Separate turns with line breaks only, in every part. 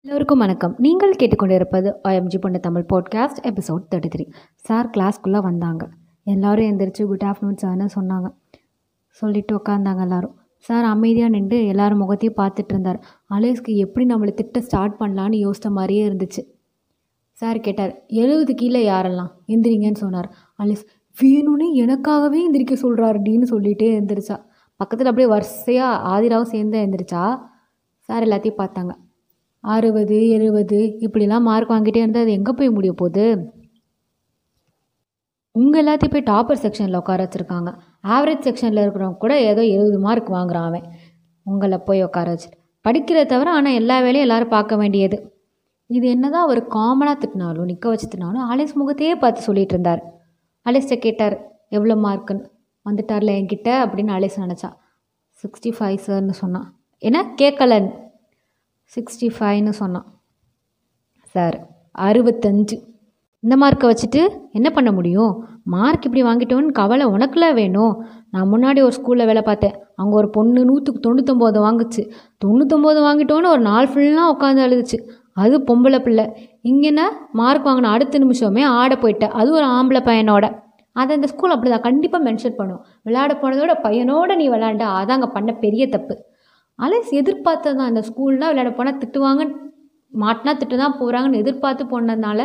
எல்லோருக்கும் வணக்கம். நீங்கள் கேட்டுக்கொண்டிருப்பது OMG பொண்ணு Tamil podcast episode thirty three sir கிளாஸ்க்குள்ளே வந்தாங்க. எல்லோரும் எந்திரிச்சு குட் ஆஃப்டர்நூன் சார்னு சொன்னாங்க. சொல்லிட்டு உட்காந்தாங்க எல்லாரும். சார் அமைதியாக நின்று எல்லாரும் முகத்தையும் பார்த்துட்டு இருந்தார். அலேஸ்க்கு எப்படி நம்மளை திட்ட ஸ்டார்ட் பண்ணலான்னு யோசித்த மாதிரியே இருந்துச்சு. சார் கேட்டார் எழுபது கீழே யாரெல்லாம்? எந்திரிங்கன்னு சொன்னார். அலேஸ் வேணும்னே எனக்காகவே எந்திரிக்க சொல்கிறாருடின்னு சொல்லிட்டே எந்திரிச்சா. பக்கத்தில் அப்படியே வரிசையாக ஆதிராவும் சேர்ந்து எந்திரிச்சா. சார் எல்லாத்தையும் பார்த்தாங்க. அறுபது எழுபது இப்படிலாம் மார்க் வாங்கிட்டே இருந்தால் அது எங்கே போய் முடிய போகுது? உங்கள் எல்லாத்தையும் போய் டாப்பர் செக்ஷனில் உட்கார வச்சுருக்காங்க. ஆவரேஜ் செக்ஷனில் இருக்கிறவங்க கூட ஏதோ எழுபது மார்க் வாங்குறான் அவன். உங்களை போய் உட்கார வச்சு. படிக்கிறத தவிர ஆனால் எல்லா வேலையும் எல்லோரும் பார்க்க வேண்டியது. இது என்னதான் அவர் காமனாக திட்டினாலும் நிற்க வச்சு திட்டினாலும் ஆலேஸ் முகத்தையே பார்த்து சொல்லிட்டு இருந்தார். அலேஸ்ட்ட கேட்டார் எவ்வளோ மார்க்குன்னு வந்துட்டார்ல என்கிட்ட அப்படின்னு அலேஸ் நினச்சா. சிக்ஸ்டி ஃபைவ் சார்னு சொன்னான். ஏன்னா கேட்கலன்னு. சிக்ஸ்டி ஃபைவ்னு சொன்னான். சார் அறுபத்தஞ்சு. இந்த மார்க்கை வச்சுட்டு என்ன பண்ண முடியும்? மார்க் இப்படி வாங்கிட்டோன்னு கவலை உனக்குல வேணும். நான் முன்னாடி ஒரு ஸ்கூலில் வேலை பார்த்தேன். அங்கே ஒரு பொண்ணு நூற்றுக்கு தொண்ணூத்தொம்போது வாங்குச்சு. தொண்ணூத்தொம்பது வாங்கிட்டோன்னு ஒரு நாள் ஃபுல்லாக உட்காந்து அழுதுச்சு. அது பொம்பளை பிள்ளை. இங்கேன்னா மார்க் வாங்கின அடுத்த நிமிஷமே ஆட போயிட்டேன் அது ஒரு ஆம்பளை பையனோட. அதை அந்த ஸ்கூல் அப்படி தான் கண்டிப்பாக மென்ஷன் பண்ணும். விளையாட போனதோட பையனோட நீ விளையாண்ட. அதான் அங்கே பண்ண பெரிய தப்பு. அலேஸ் எதிர்பார்த்தது தான். இந்த ஸ்கூல்லாம் விளையாட போனால் திட்டுவாங்க மாட்டினா திட்டு தான் போகிறாங்கன்னு எதிர்பார்த்து போனதுனால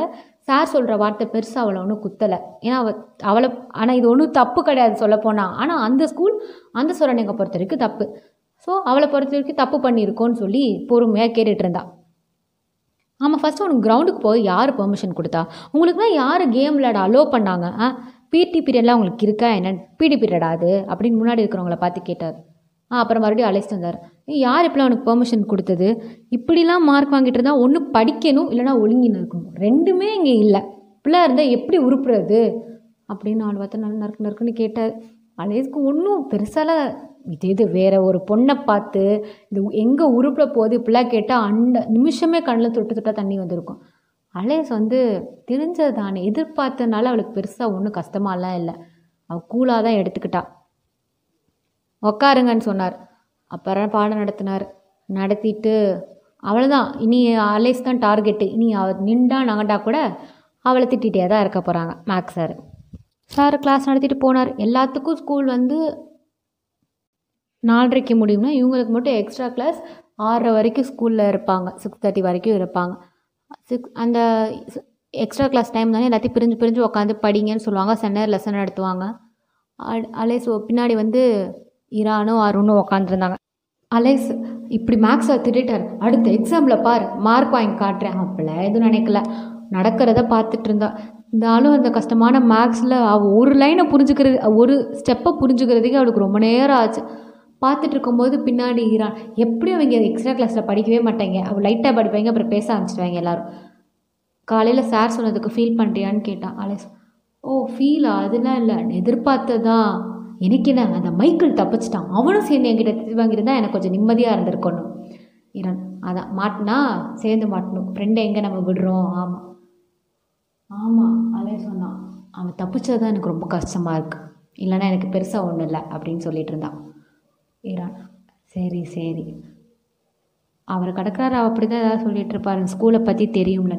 சார் சொல்கிற வார்த்தை பெருசாக அவளை ஒன்றும் குத்தலை. ஏன்னா அவள் அவளை ஆனால் இது ஒன்றும் தப்பு கிடையாது சொல்லப்போனால் ஆனால் அந்த ஸ்கூல் அந்த சொரணைங்க பொறுத்த வரைக்கும் தப்பு. ஸோ அவளை பொறுத்த வரைக்கும் தப்பு பண்ணியிருக்கோன்னு சொல்லி பொறுமையாக கேட்டுட்டு இருந்தா. ஆமாம் ஃபஸ்ட்டு உனக்கு கிரவுண்டுக்கு போய் யார் பெர்மிஷன் கொடுத்தா? உங்களுக்கு தான் யார் கேம் விளையாட அலோவ் பண்ணாங்க? ஆ? பிடி பீரியட்லாம் உங்களுக்கு இருக்கா என்னன்னு? பிடி பீரியடா அது? அப்படின்னு முன்னாடி இருக்கிறவங்கள பார்த்து கேட்டார். ஆ அப்புறம் மறுபடியும் அழைச்சிட்டு வந்தார். யார் இப்பெல்லாம் அவனுக்கு பெர்மிஷன் கொடுத்தது? இப்படிலாம் மார்க் வாங்கிட்டு இருந்தால் ஒன்று படிக்கணும் இல்லைனா ஒழுங்கின்னு இருக்கணும். ரெண்டுமே இங்கே இல்லை. இப்படிலாம் இருந்தால் எப்படி உருப்புறது? அப்படின்னு நாலு பார்த்தா நல்லா நறுக்கு நறுக்குன்னு கேட்டார். அலேஸ்க்கு ஒன்றும் பெருசாலாம் இது இது வேற ஒரு பொண்ணை பார்த்து இது எங்கே உருப்பிட போகுது? இப்படிலாம் கேட்டால் அந்த நிமிஷமே கண்ணில் தொட்டு தொட்டால் தண்ணி வந்திருக்கும். அலேஸ் வந்து தெரிஞ்சது தானே எதிர்பார்த்தனால அவளுக்கு பெருசாக ஒன்றும் கஷ்டமாலாம் இல்லை. அவள் கூலாக தான் எடுத்துக்கிட்டா. உக்காருங்கன்னு சொன்னார். அப்புறம் பாடம் நடத்தினார். நடத்திட்டு அவ்வளோதான் இனி அலேஸ் தான் டார்கெட்டு இனி அவள் நின்றா நகண்டா கூட அவளை திட்டிகிட்டே தான் இருக்க போகிறாங்க மேக்ஸ் சார் சார் கிளாஸ் நடத்திட்டு போனார். எல்லாத்துக்கும் ஸ்கூல் வந்து நாலரைக்கு முடியும்னா இவங்களுக்கு மட்டும் எக்ஸ்ட்ரா கிளாஸ் ஆறரை வரைக்கும் ஸ்கூலில் இருப்பாங்க. சிக்ஸ் தேர்ட்டி வரைக்கும் இருப்பாங்க. சிக்ஸ் அந்த எக்ஸ்ட்ரா கிளாஸ் டைம் தானே எல்லாத்தையும் பிரிஞ்சு பிரிஞ்சு உட்காந்து படிங்கன்னு சொல்லுவாங்க. சென்னர் லெசன் நடத்துவாங்க. அலேஸ் பின்னாடி வந்து இரானும் அருணும் உட்காந்துருந்தாங்க அலேஸ் இப்படி மேக்ஸை திட்டார் அடுத்த எக்ஸாமில் பார் மார்க் வாங்கி காட்டுறேன். அப்படிலாம் எதுவும் நினைக்கல. நடக்கிறத பார்த்துட்டு இருந்தா. இருந்தாலும் அந்த கஷ்டமான மேக்ஸில் அவள் ஒரு லைனை புரிஞ்சுக்கிறது ஒரு ஸ்டெப்பை புரிஞ்சுக்கிறதுக்கே அவளுக்கு ரொம்ப நேரம் ஆச்சு. பார்த்துட்டு இருக்கும்போது பின்னாடி ஈரான் எப்படி அவங்க எக்ஸ்ட்ரா கிளாஸில் படிக்கவே மாட்டாங்க? அவள் லைட்டாக படிப்பாங்க அப்புறம் பேச ஆரம்பிச்சிடுவாங்க எல்லோரும். காலையில் சார் சொன்னதுக்கு ஃபீல் பண்ணுறியான்னு கேட்டான் அலேஸ் ஓ ஃபீலா அதெல்லாம் இல்லை. எதிர்பார்த்ததான் எனக்கு என்ன அந்த மைக்கிள் தப்பிச்சிட்டான். அவனும் சேர்ந்து என்கிட்ட திட்டு வாங்கியிருந்தா எனக்கு கொஞ்சம் நிம்மதியாக இருந்திருக்கணும். ஈரான் அதான் மாட்டினா சேர்ந்து மாட்டணும். ஃப்ரெண்டை எங்கே நம்ம விடுறோம்? ஆமாம் ஆமாம் அதே சொன்னான். அவன் தப்பிச்சது தான் எனக்கு ரொம்ப கஷ்டமாக இருக்குது இல்லைன்னா எனக்கு பெருசாக ஒன்றும் இல்லை அப்படின்னு சொல்லிட்டு இருந்தான். ஈரான் சரி சரி. அவர் கடற்கார அப்படி தான் ஏதாவது சொல்லிட்டு இருப்பாரு. ஸ்கூலை பற்றி தெரியும்ல.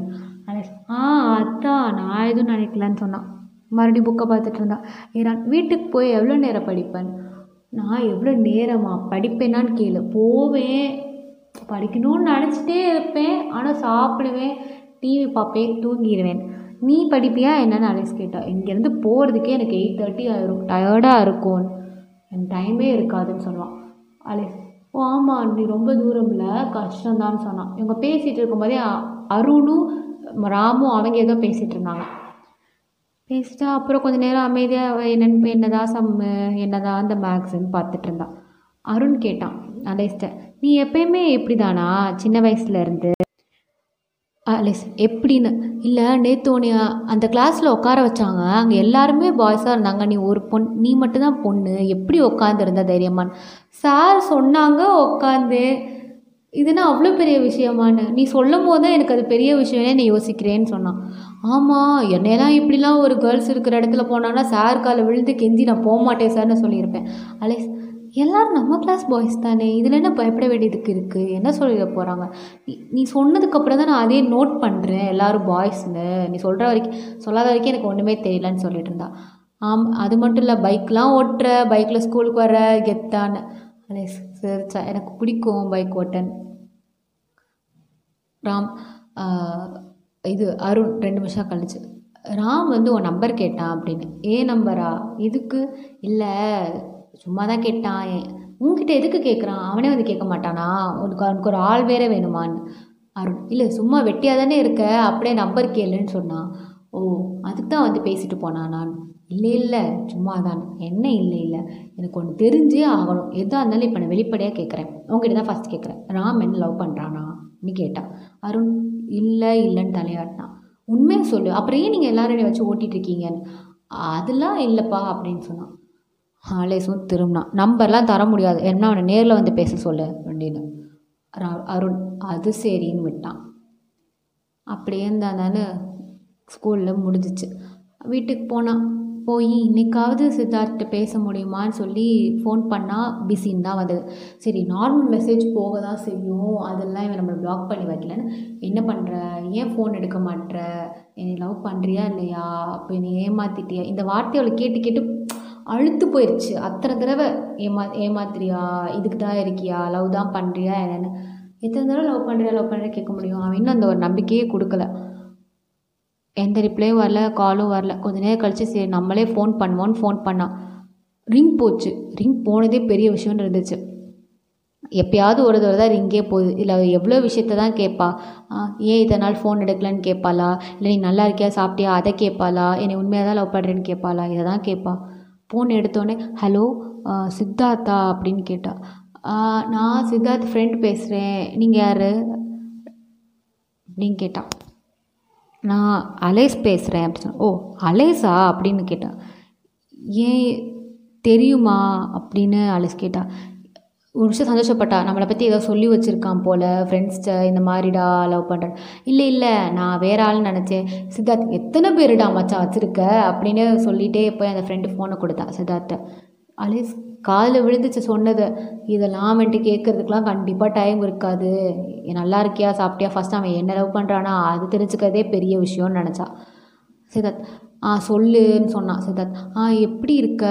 அலே ஆ அதான். நான் எதுவும் நினைக்கலன்னு சொன்னான். மறுபடியும் புக்கை பார்த்துட்டு இருந்தான். ஈரான் வீட்டுக்கு போய் எவ்வளோ நேரம் படிப்பேன்? நான் எவ்வளோ நேரமாக படிப்பேனான்னு கேளு. போவேன். படிக்கணும்னு நினச்சிட்டே இருப்பேன். ஆனால் சாப்பிடுவேன். டிவி பார்ப்பேன். தூங்கிடுவேன் நீ படிப்பியா? என்னென்னு அலேஸ் கேட்டா இங்கேருந்து போகிறதுக்கே எனக்கு எயிட் தேர்ட்டி ஆயிரும். டயர்டாக இருக்கும் என் டைமே இருக்காதுன்னு சொல்லுவான். அலேஸ் ஓ ஆமாம் நீ ரொம்ப தூரம் கஷ்டம்தான்னு சொன்னான். இவங்க பேசிகிட்டு இருக்கும்போதே அ- அருணும் ராமும் அவங்க ஏதோ பேசிகிட்டு இருந்தாங்க. பேசிட்டா அப்புறம் கொஞ்ச நேரம் அமைதியாக என்னென்னு என்னதா சம்மு என்னதா அந்த மேக்ஸுன்னு பார்த்துட்டு இருந்தான் அருண் கேட்டான் அலேஸ்ட்ட நீ எப்பயுமே இப்படி தானா சின்ன வயசுலேருந்து அலேஸ் எப்படின்னு? இல்லை நேற்று உன்னை அந்த கிளாஸில் உட்கார வச்சாங்க. அங்கே எல்லாருமே பாய்ஸாக இருந்தாங்க. நீ ஒரு பொண் நீ மட்டும்தான் பொண்ணு. எப்படி உட்காந்துருந்த தைரியமான் சார் சொன்னாங்க உட்காந்து இதுனா அவ்வளோ பெரிய விஷயமான்னு. நீ சொல்லும் போது தான் எனக்கு அது பெரிய விஷயமே நீ யோசிக்கிறேன்னு சொன்னான். ஆமாம் என்னையெல்லாம் இப்படிலாம் ஒரு கேர்ள்ஸ் இருக்கிற இடத்துல போனான்னா சார் காலை விழுந்து கெஞ்சி நான் போக மாட்டேன் சார்னு சொல்லியிருப்பேன். அலேஸ் எல்லாரும் நம்ம கிளாஸ் பாய்ஸ் தானே. இதில் என்ன பயப்பட வேண்டியதுக்கு இருக்குது என்ன சொல்லிட போகிறாங்க நீ நீ சொன்னதுக்கப்புறம் தான் நான் அதே நோட் பண்ணுறேன் எல்லாரும் பாய்ஸ்னு நீ சொல்கிற வரைக்கும் சொல்லாத வரைக்கும் எனக்கு ஒன்றுமே தெரியலன்னு சொல்லிட்டு இருந்தா. ஆம் அது மட்டும் இல்லை பைக்லாம் ஓட்டுற பைக்கில் ஸ்கூலுக்கு வர கெத்தான்னு. அலே சிரிச்சா எனக்கு பிடிக்கும் பைக் ஓட்டன் ராம் இது அருண் ரெண்டு நிமிஷம் கழிச்சு. ராம் வந்து உன் நம்பர் கேட்டான் அப்படின்னு. ஏன் நம்பரா எதுக்கு? இல்லை சும்மா தான் கேட்டான். ஏன் உன்கிட்ட எதுக்கு கேட்குறான் அவனே வந்து கேட்க மாட்டானா? உனக்கு அவனுக்கு ஒரு ஆள் வேற வேணுமான்னு. அருண் இல்லை சும்மா வெட்டியாக தானே இருக்க? அப்படியே நம்பர் கேளுன்னு சொன்னான். ஓ அதுக்கு தான் வந்து பேசிட்டு போனான் நான் இல்லை இல்லை சும்மா தான் என்ன இல்லை இல்லை? எனக்கு ஒன்று தெரிஞ்சே ஆகணும். எதாக இருந்தாலும் இப்போ நான் வெளிப்படையாக கேட்குறேன் உங்ககிட்ட தான் ஃபஸ்ட் கேட்குறேன் ராம் என்ன லவ் பண்ணுறானா நீ கேட்டான் அருண் இல்லை இல்லைன்னு தலையாட்டினான். உண்மையை சொல்லு. அப்புறம் ஏன் நீங்கள் எல்லாரையும் வச்சு ஓட்டிகிட்டு இருக்கீங்கன்னு? அதெல்லாம் இல்லைப்பா அப்படின்னு சொன்னான். ஆலேசும் திரும்பினான். நம்பர்லாம் தர முடியாது. என்ன அவனை நேரில் வந்து பேச சொல்லு அப்படின்னு. அருண் அது சரின்னு விட்டான். அப்படியே இருந்தாதானே ஸ்கூலில் முடிஞ்சிச்சு. வீட்டுக்கு போனான். போய் இன்னைக்காவது சித்தார்த்த பேச முடியுமான்னு சொல்லி ஃபோன் பண்ணால் பிஸின்னு தான் வந்தது. சரி நார்மல் மெசேஜ் போக தான் செய்யும். அதெல்லாம் இவன் நம்மளை பிளாக் பண்ணி வைக்கலன்னு. என்ன பண்ணுற ஏன் ஃபோன் எடுக்க மாட்ற? என்னை லவ் பண்ணுறியா இல்லையா? அப்போ என்னை ஏமாத்திட்டியா? இந்த வார்த்தையை அவளை கேட்டு கேட்டு அழுத்து போயிடுச்சு அத்தனை தடவை ஏமா ஏமாத்துறியா? இதுக்கு தான் இருக்கியா? லவ் தான் பண்ணுறியா என்னென்னு. எத்தனை தடவை லவ் பண்ணுறியா லவ் பண்ணுறியா கேட்க முடியும். அவன் இன்னும் அந்த ஒரு நம்பிக்கையே கொடுக்கல. எந்த ரிப்ளையும் வரல காலும் வரல. கொஞ்ச நேரம் கழித்து சரி நம்மளே ஃபோன் பண்ணுவோன்னு ஃபோன் பண்ணான் ரிங் போச்சு. ரிங் போனதே பெரிய விஷயம்னு இருந்துச்சு. எப்பயாவது ஒரு தடவை தான் ரிங்கே போகுது. இல்லை எவ்வளோ விஷயத்த தான் கேட்பா ஏன் இத்தனை நாள் ஃபோன் எடுக்கலன்னு கேட்பாளா இல்லை நீ நல்லா இருக்கியா? சாப்பிட்டியா? அதை கேட்பாளா என்னை உண்மையாக தான் லவ் பண்ணுறேன்னு கேட்பாளா இதை தான் கேட்பா ஃபோன் எடுத்தோடனே ஹலோ சித்தார்த்தா? அப்படின்னு கேட்டா. நான் சித்தார்த் ஃப்ரெண்ட் பேசுகிறேன் நீங்கள் யார்? அப்படின்னு கேட்டான் நான் அலேஸ் பேசுகிறேன் அப்படின்னு சொன்னேன் ஓ அலேஸா? அப்படின்னு கேட்டேன். ஏன் தெரியுமா? அப்படின்னு அலேஸ் கேட்டா ஒரு விஷயம் சந்தோஷப்பட்டா நம்மளை பற்றி ஏதோ சொல்லி வச்சுருக்கான் போல் ஃப்ரெண்ட்ஸ்கிட்ட இந்த மாதிரிடா லவ் பண்ணுறேன் இல்லை இல்லை நான் வேற ஆள்னு நினச்சேன். சித்தார்த் எத்தனை பேருடா மச்சான் வச்சுருக்க? அப்படின்னு சொல்லிட்டே போய் அந்த ஃப்ரெண்டு ஃபோனை கொடுத்தா சித்தார்த்தை. அலேஸ் காதில் விழுந்துச்சு சொன்னது. இதெல்லாம் வந்துட்டு கேட்குறதுக்கெலாம் கண்டிப்பாக டைம் இருக்காது. நல்லா இருக்கியா சாப்பிட்டியா? ஃபஸ்ட் அவன் என்ன லவ் பண்ணுறானா அது தெரிஞ்சுக்கிறதே பெரிய விஷயம்னு நினச்சா. சிதத் ஆ சொல்லுன்னு சொன்னான் சித்தார்த். ஆ எப்படி இருக்க?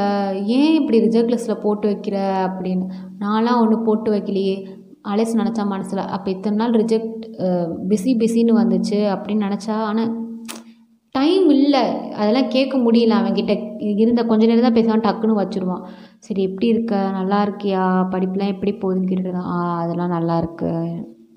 ஏன் இப்படி ரிஜர்வ் லிஸ்ட்டில் போட்டு வைக்கிற? அப்படின்னு. நான்லாம் ஒன்று போட்டு வைக்கலையே. அலேஸ் நினச்சா மனசில் அப்போ இத்தனை நாள் ரிஜெக்ட் பிஸி பிஸின்னு வந்துச்சு அப்படின்னு நினச்சா. ஆனால் டைம் இல்லை. அதெல்லாம் கேட்க முடியல அவன்கிட்ட. இருந்த கொஞ்ச நேரம் தான் பேசுவான் டக்குன்னு வச்சுருவான். சரி எப்படி இருக்க? நல்லா இருக்கியா? படிப்புலாம் எப்படி போகுதுன்னு கேட்டுட்டு ஆ அதெல்லாம் நல்லா இருக்கு.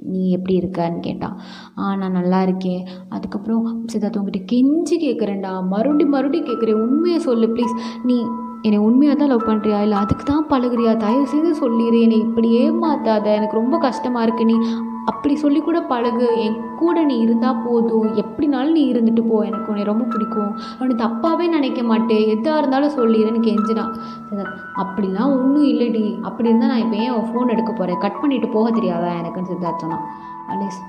நீ எப்படி இருக்கன்னு கேட்டான். ஆ நான் நல்லா இருக்கேன். அதுக்கப்புறம் சித்தார்த் உங்ககிட்ட கெஞ்சி கேட்குறேன்டா மறுபடி மறுபடியும் கேட்குறேன் உண்மையை சொல்லு ப்ளீஸ் நீ என்னை உண்மையாக தான் லவ் பண்ணுறியா இல்லை அதுக்கு தான் பழகுறியா? தயவு செய்து சொல்லிடு என்னை இப்படி ஏமாத்தாத எனக்கு ரொம்ப கஷ்டமாக இருக்கு. நீ அப்படி சொல்லி கூட பழகு. என் கூட நீ இருந்தால் போதும். எப்படினாலும் நீ இருந்துட்டு போ. எனக்கு உன்னை ரொம்ப பிடிக்கும். அவனை தப்பாகவே நினைக்க மாட்டேன். எதாக இருந்தாலும் சொல்லிடுறேன்னு கெஞ்சினா சித்தார்த் அப்படிலாம் ஒன்றும் இல்லைடி அப்படி இருந்தால் நான் இப்போ ஏன் ஃபோன் எடுக்க போகிறேன் கட் பண்ணிட்டு போக தெரியாதா எனக்குன்னு சித்தார்த் சொன்னான். அலேஸ்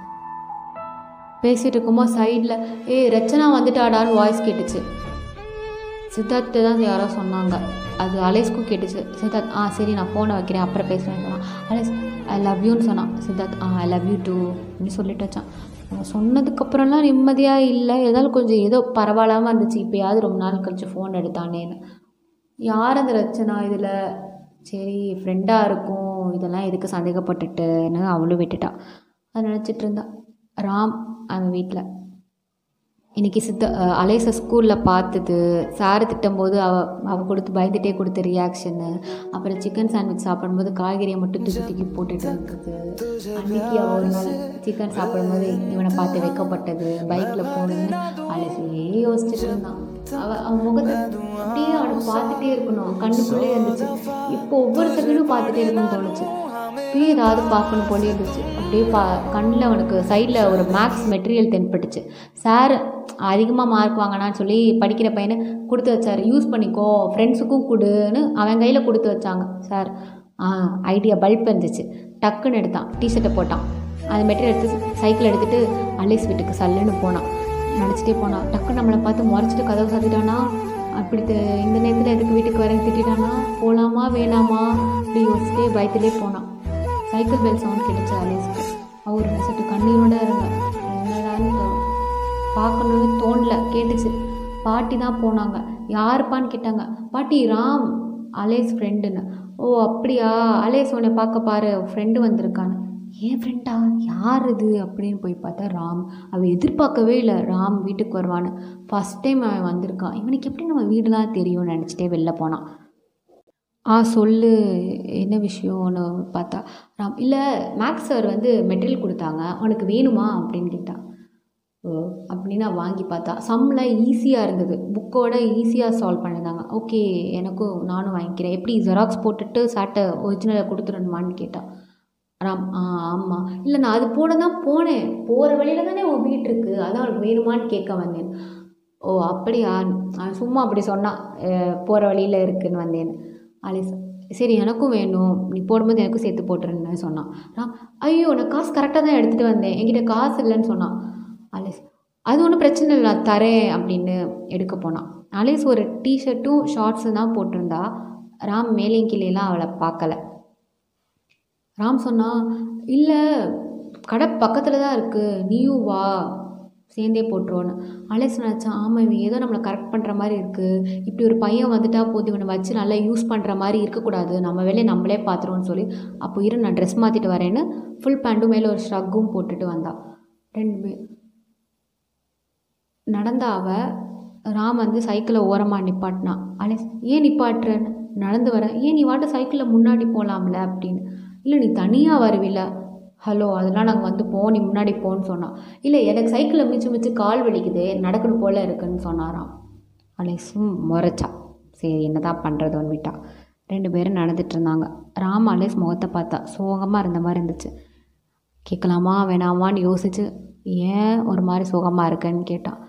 பேசிகிட்டு இருக்குமா சைடில் ஏய் ரச்சனா வந்துட்டாடான்னு வாய்ஸ் கேட்டுச்சு. சித்தார்த்து தான் யாரோ சொன்னாங்க. அது அலேஸ்க்கும் கேட்டுச்சு. சித்தார்த் ஆ சரி நான் ஃபோனை வைக்கிறேன். அப்புறம் பேசுகிறேன் சொன்னான். அலேஸ் ஐ லவ் யூன்னு சொன்னான் சித்தார்த் ஆ ஐ லவ் யூ டூ அப்படின்னு சொல்லிட்டு வச்சான். அவன் சொன்னதுக்கப்புறம்லாம் நிம்மதியாக இல்லை. ஏதாவது கொஞ்சம் ஏதோ பரவாயில்லாமல் இருந்துச்சு. இப்போயாவது ரொம்ப நாள் கழிச்சு ஃபோன் எடுத்தானேன்னு. யார் அந்த ரச்சனா இதில்? சரி ஃப்ரெண்டாக இருக்கும். இதெல்லாம் எதுக்கு சந்தேகப்பட்டுட்டுன்னு அவளும் விட்டுட்டான் அதை நினச்சிட்டு இருந்தா. ராம் அவன் வீட்டில் இன்றைக்கி சித்த அலேச ஸ்கூலில் பார்த்தது சாரு திட்டும்போது அவ அவ கொடுத்து பயந்துட்டே கொடுத்த ரியாக்ஷனு அப்புறம் சிக்கன் சாண்ட்விச் சாப்பிடும்போது காய்கறியை மட்டும் தூக்கி தூக்கி போட்டுட்டு இருந்தது. அன்னைக்கு அவ ஒரு நாள் சிக்கன் சாப்பிடும்போது இவனை பார்த்து வைக்கப்பட்டது. பைக்கில் போகணுன்னு அலேசையே யோசிச்சுட்டு இருந்தான். அவ அவன் முகத்தை அப்படியே அவனை பார்த்துட்டே இருக்கணும். கண்ணுக்குள்ளே இருந்துச்சு. இப்போ ஒவ்வொரு செகண்டும் பார்த்துட்டே இருக்கணும்னு தோணுச்சு. அப்படியே ஏதாவது பார்க்கணும் போலே இருந்துச்சு. அப்படியே பா கண்ணில் அவனுக்கு சைடில் ஒரு மேக்ஸ் மெட்டீரியல் தென்பட்டுச்சு. சார் அதிகமாக மார்க் வாங்கினான்னு சொல்லி படிக்கிற பையனை கொடுத்து வச்சார். யூஸ் பண்ணிக்கோ. ஃப்ரெண்ட்ஸுக்கும் கொடுன்னு அவன் கையில் கொடுத்து வச்சாங்க. சார் ஆ ஐடியா பல்ப் இருந்துச்சு. டக்குன்னு எடுத்தான். டிஷர்ட்டை போட்டான். அந்த மெட்டீரியல் எடுத்து சைக்கிள் எடுத்துகிட்டு அலிஸ் வீட்டுக்கு சல்லுன்னு போனான். நினச்சிட்டே போனான். டக்குன்னு நம்மளை பார்த்து முறைச்சிட்டு கதவு சாத்திட்டானா? அப்படி த- இந்த நேரத்தில் எதுக்கு வீட்டுக்கு வரேன் திட்டானா போகலாமா வேணாமா? அப்படி யோசிச்சிட்டே பயத்திலே போனான். சைக்கிள் பெல் சவுண்ட் கிடைச்ச அலேஸ்க்கு. அவர் சட்டு கண்ணீரோட இருந்தார். என்னடான்னு பார்க்கணுன்னு தோணல கேட்டுச்சு. பாட்டி தான் போனாங்க. யாருப்பான்னு கேட்டாங்க. பாட்டி ராம் அலேஸ் ஃப்ரெண்டுன்னு ஓ அப்படியா? அலேஸ் உன்னை பார்க்க பாரு ஃப்ரெண்டு வந்திருக்கான்னு. ஏன் ஃப்ரெண்டா யார் இது? அப்படின்னு போய் பார்த்தா ராம். அவள் எதிர்பார்க்கவே இல்லை ராம் வீட்டுக்கு வருவான்னு. ஃபஸ்ட் டைம் அவன் வந்திருக்கான். இவனுக்கு எப்படி நம்ம வீடுலாம் தெரியும்னு நினச்சிட்டே வெளில போனான். ஆ சொல்லு. என்ன விஷயம்னு பார்த்தா. ராம் இல்லை மேக்ஸ் சார் வந்து மெட்டீரியல் கொடுத்தாங்க. உனக்கு வேணுமா? அப்படின்னு கேட்டான். ஓ அப்படின்னு நான் வாங்கி பார்த்தா. சம்மில் ஈஸியாக இருந்தது. புக்கோட ஈஸியாக சால்வ் பண்ணியிருந்தாங்க ஓகே எனக்கும் நானும் வாங்கிக்கிறேன். எப்படி ஜெராக்ஸ் போட்டுட்டு சாட்டை ஒரிஜினலை கொடுத்துடணுமான்னு கேட்டான். ராம் ஆ ஆமாம் இல்லை நான் அது போட தான் போனேன். போகிற வழியில் தானே உன் வீட்டு இருக்குது அதான் உனக்கு வேணுமான்னு கேட்க வந்தேன். ஓ அப்படியா? சும்மா அப்படி சொன்னான். போகிற வழியில் இருக்குன்னு வந்தேன்னு. அலிஸ் சரி எனக்கும் வேணும். நீ போடும்போது எனக்கும் சேர்த்து போட்டுருன்னு சொன்னான். ராம் ஐயோ நான் காசு கரெக்டாக தான் எடுத்துகிட்டு வந்தேன். என்கிட்ட காசு இல்லைன்னு சொன்னான். அலைஸ் அது ஒன்றும் பிரச்சனை இல்லை நான் தரேன் அப்படின்னு எடுக்க போனான். அலேஸ் ஒரு டிஷர்ட்டும் ஷார்ட்ஸும் தான் போட்டிருந்தா ராம் மேலேயும் கீழேலாம் அவளை பார்க்கல. ராம் சொன்னா இல்லை கடை பக்கத்தில் தான் இருக்குது நீயும் வா. சேர்ந்தே போட்டுருவோன்னு. அலேஸ் நினச்சான் ஆமாம் இவன் ஏதோ நம்மளை கரெக்ட் பண்ணுற மாதிரி இருக்குது இப்படி ஒரு பையன் வந்துட்டா போது இவனை வச்சு நல்லா யூஸ் பண்ணுற மாதிரி இருக்கக்கூடாது. நம்ம வேலையை நம்மளே பார்த்துருவோன்னு சொல்லி அப்போ இரு நான் ட்ரெஸ் மாற்றிட்டு வரேன்னு ஃபுல் பேண்ட்டும் மேலே ஒரு ஷ்ரக்கும் போட்டுட்டு வந்தா. ரெண்டுமே. நடந்தாவ நடந்த அவ ராம் வந்து சைக்கிளை ஓரமாக நிப்பாட்டினான் அலேஸ் ஏன் நிப்பாட்டுறேன்னு நடந்து வரேன் ஏன் நீ வாட்ட சைக்கிளில் முன்னாடி போகலாம்ல அப்படின்னு. இல்லை நீ தனியாக வருவில்ல ஹலோ அதெல்லாம் நாங்கள் வந்து போ நீ முன்னாடி போன்னு சொன்னான். இல்லை எனக்கு சைக்கிளில் மிச்சு மிச்சு கால் வலிக்குது நடக்கணும் போல இருக்குன்னு சொன்னாராம். அலேஸும் முறைச்சா. சரி என்ன தான் பண்ணுறதுன்னு விட்டா ரெண்டு பேரும் நடந்துட்டு இருந்தாங்க. ராம் அலேஸ் முகத்தை பார்த்தா சோகமாக இருந்த மாதிரி இருந்துச்சு. கேட்கலாமா வேணாமான்னு யோசிச்சு ஏன் ஒரு மாதிரி சோகமாக இருக்கேன்னு கேட்டான்.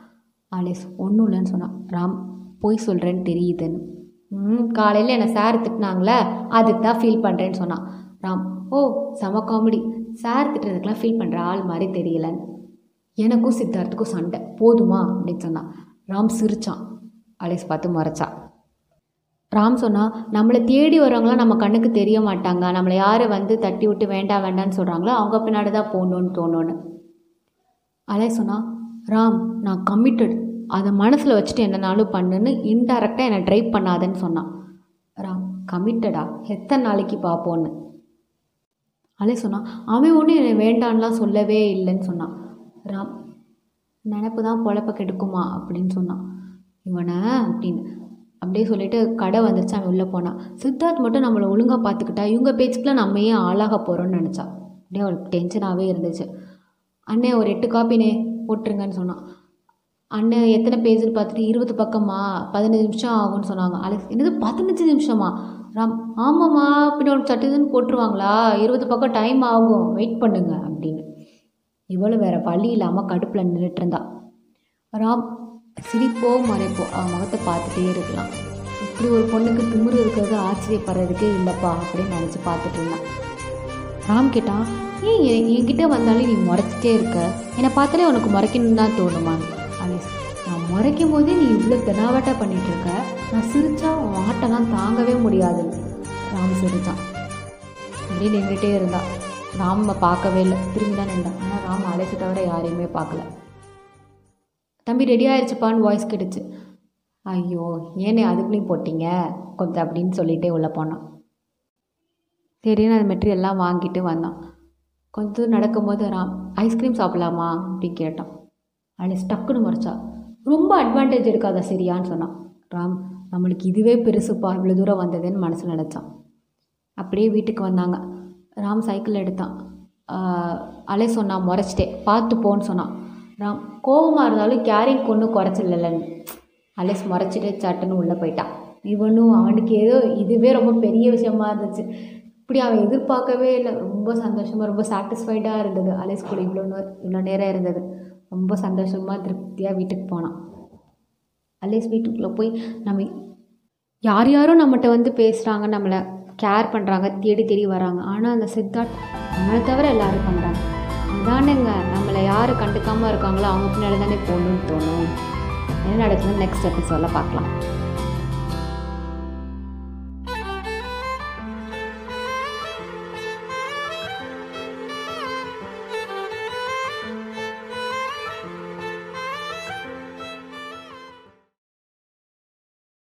அலேஸ் ஒன்றும் இல்லைன்னு சொன்னான். ராம் பொய் சொல்கிறேன்னு தெரியுதுன்னு. ம் காலையில் என்னை சார் திட்டினாங்களே அதுக்கு தான் ஃபீல் பண்ணுறேன்னு சொன்னான். ராம் ஓ செம காமெடி சார் திட்டுறதுக்கெலாம் ஃபீல் பண்ணுற ஆள் மாதிரி தெரியலன்னு எனக்கும் சித்தார்த்துக்கும் சண்டை. போதுமா? அப்படின்னு சொன்னான் ராம் சிரிச்சான். அலேஸ் பார்த்து முறைச்சா. ராம் சொன்னால் நம்மளை தேடி வரவங்களாம் நம்ம கண்ணுக்கு தெரிய மாட்டாங்க. நம்மளை யார் வந்து தட்டி விட்டு வேண்டாம் வேண்டாம்னு சொல்கிறாங்களோ அவங்க பின்னாடி தான் போகணுன்னு தோணுன்னு அலே சொன்னா ராம் நான் கம்மிட்டட் அதை மனசில் வச்சுட்டு என்னனாலும் பண்ணுன்னு இன்டெரக்டாக என்னை ட்ரைவ் பண்ணாதேன்னு சொன்னான். ராம் கமிட்டடா எத்தனை நாளைக்கு பார்ப்போன்னு அலை சொன்னான் அவன் ஒன்றும் என்னை வேண்டான்லாம் சொல்லவே இல்லைன்னு சொன்னான் ராம் நினப்பு தான் பொழப்ப கெடுக்குமா? அப்படின்னு சொன்னான் இவனை அப்படின்னு. அப்படியே சொல்லிட்டு கடை வந்துருச்சு அவன் உள்ளே போனான் சித்தார்த் மட்டும் நம்மளை ஒழுங்காக பார்த்துக்கிட்டா இவங்க பேச்சுக்கெலாம் நம்ம ஏன் ஆளாக போகிறோன்னு நினச்சா? அப்படியே அவளுக்கு டென்ஷனாகவே இருந்துச்சு. அண்ணே ஒரு எட்டு காப்பினே போட்டுருங்கன்னு சொன்னான் அண்ணன் எத்தனை பேஜுன்னு பார்த்துட்டு இருபது பக்கமா? பதினஞ்சு நிமிஷம் ஆகும்னு சொன்னாங்க. அலெக்ஸ் என்னது பதினஞ்சு நிமிஷமா? ராம் ஆமாம்மா பின்ன ஒரு சட்டுதுன்னு போட்டுருவாங்களா? இருபது பக்கம் டைம் ஆகும். வெயிட் பண்ணுங்க அப்படின்னு. இவளும் வேற வழி இல்லாமல் கடுப்பில் நின்றுட்டு இருந்தா. ராம் சிரிப்போ மறைப்போ அவன் முகத்தை பார்த்துட்டே இருக்கலாம். இப்படி ஒரு பொண்ணுக்கு திமிரு இருக்கிறது ஆச்சரியப்படுறதுக்கே இல்லைப்பா அப்படின்னு நினச்சி பார்த்துட்டு இருந்தான் ராம் கேட்டான் ஏன் என்கிட்ட வந்தாலும் நீ முறைச்சிட்டே இருக்க. என்னை பார்த்தாலே உனக்கு முறைக்கணும்னு தான் தோணுமா அலிஸ் முறைக்கும் போதே நீ இவ்வளோ தெனாவட்டா பண்ணிட்டு இருக்க நான் சிரிச்சா உன் ஆட்டெல்லாம் தாங்கவே முடியாது. ராம் சிரிச்சான். அப்படியே நின்றுட்டே இருந்தா ராம பார்க்கவே இல்லை. திரும்பி தான் நின்றான். ஆனால் ராம் அலைச்சு தவிர யாரையுமே பார்க்கல. தம்பி ரெடி ஆயிடுச்சுப்பான்னு வாய்ஸ் கேட்டுச்சு. ஐயோ ஏனே அதுக்குள்ளேயும் போட்டிங்க? கொஞ்சம் அப்படின்னு சொல்லிட்டே உள்ளே போனான். சரின்னு அந்த மெட்ரி எல்லாம் வாங்கிட்டு வந்தான். கொஞ்சம் தூரம் நடக்கும்போது ராம் ஐஸ்கிரீம் சாப்பிட்லாமா? அப்படின்னு கேட்டான். அலிஸ் டக்குன்னு முறைச்சா ரொம்ப அட்வான்டேஜ் எடுக்காத சரியான்னு சொன்னான் ராம் நம்மளுக்கு இதுவே பெருசுப்பா இவ்வளோ தூரம் வந்ததுன்னு மனசில் நினச்சான். அப்படியே வீட்டுக்கு வந்தாங்க. ராம் சைக்கிள் எடுத்தான். அலை சொன்னான் முறைச்சிட்டே. பார்த்து போன்னு சொன்னான். ராம் கோவமாக இருந்தாலும் கேரிங் கொண்டு குறைச்சிடலன்னு. அலேஸ் முறைச்சிட்டு சட்டுன்னு உள்ளே போயிட்டான். இவனும் அவனுக்கு ஏதோ இதுவே ரொம்ப பெரிய விஷயமா இருந்துச்சு. இப்படி அவன் எதிர்பார்க்கவே இல்லை. ரொம்ப சந்தோஷமாக ரொம்ப சாட்டிஸ்ஃபைடாக இருந்தது. அலேஸ் கூட இவ்வளோ நேரம் இவ்வளோ நேரம் இருந்தது. ரொம்ப சந்தோஷமாக திருப்தியாக வீட்டுக்கு போனான். அலேஸ் வீட்டுக்குள்ளே போய் நம்ம யார் யாரும் நம்மகிட்ட வந்து பேசுகிறாங்க நம்மளை கேர் பண்ணுறாங்க தேடி தேடி வராங்க. ஆனால் அந்த சித்தார்த் நம்மளை தவிர எல்லோரும் பண்ணுறாங்க அதானேங்க நம்மளை யார் கண்டுக்காமல் இருக்காங்களோ அவங்க பின்னாடி தானே போகணுன்னு தோணும். என்ன நடக்குதுன்னு நெக்ஸ்ட் எபிசோடில் பார்க்கலாம்.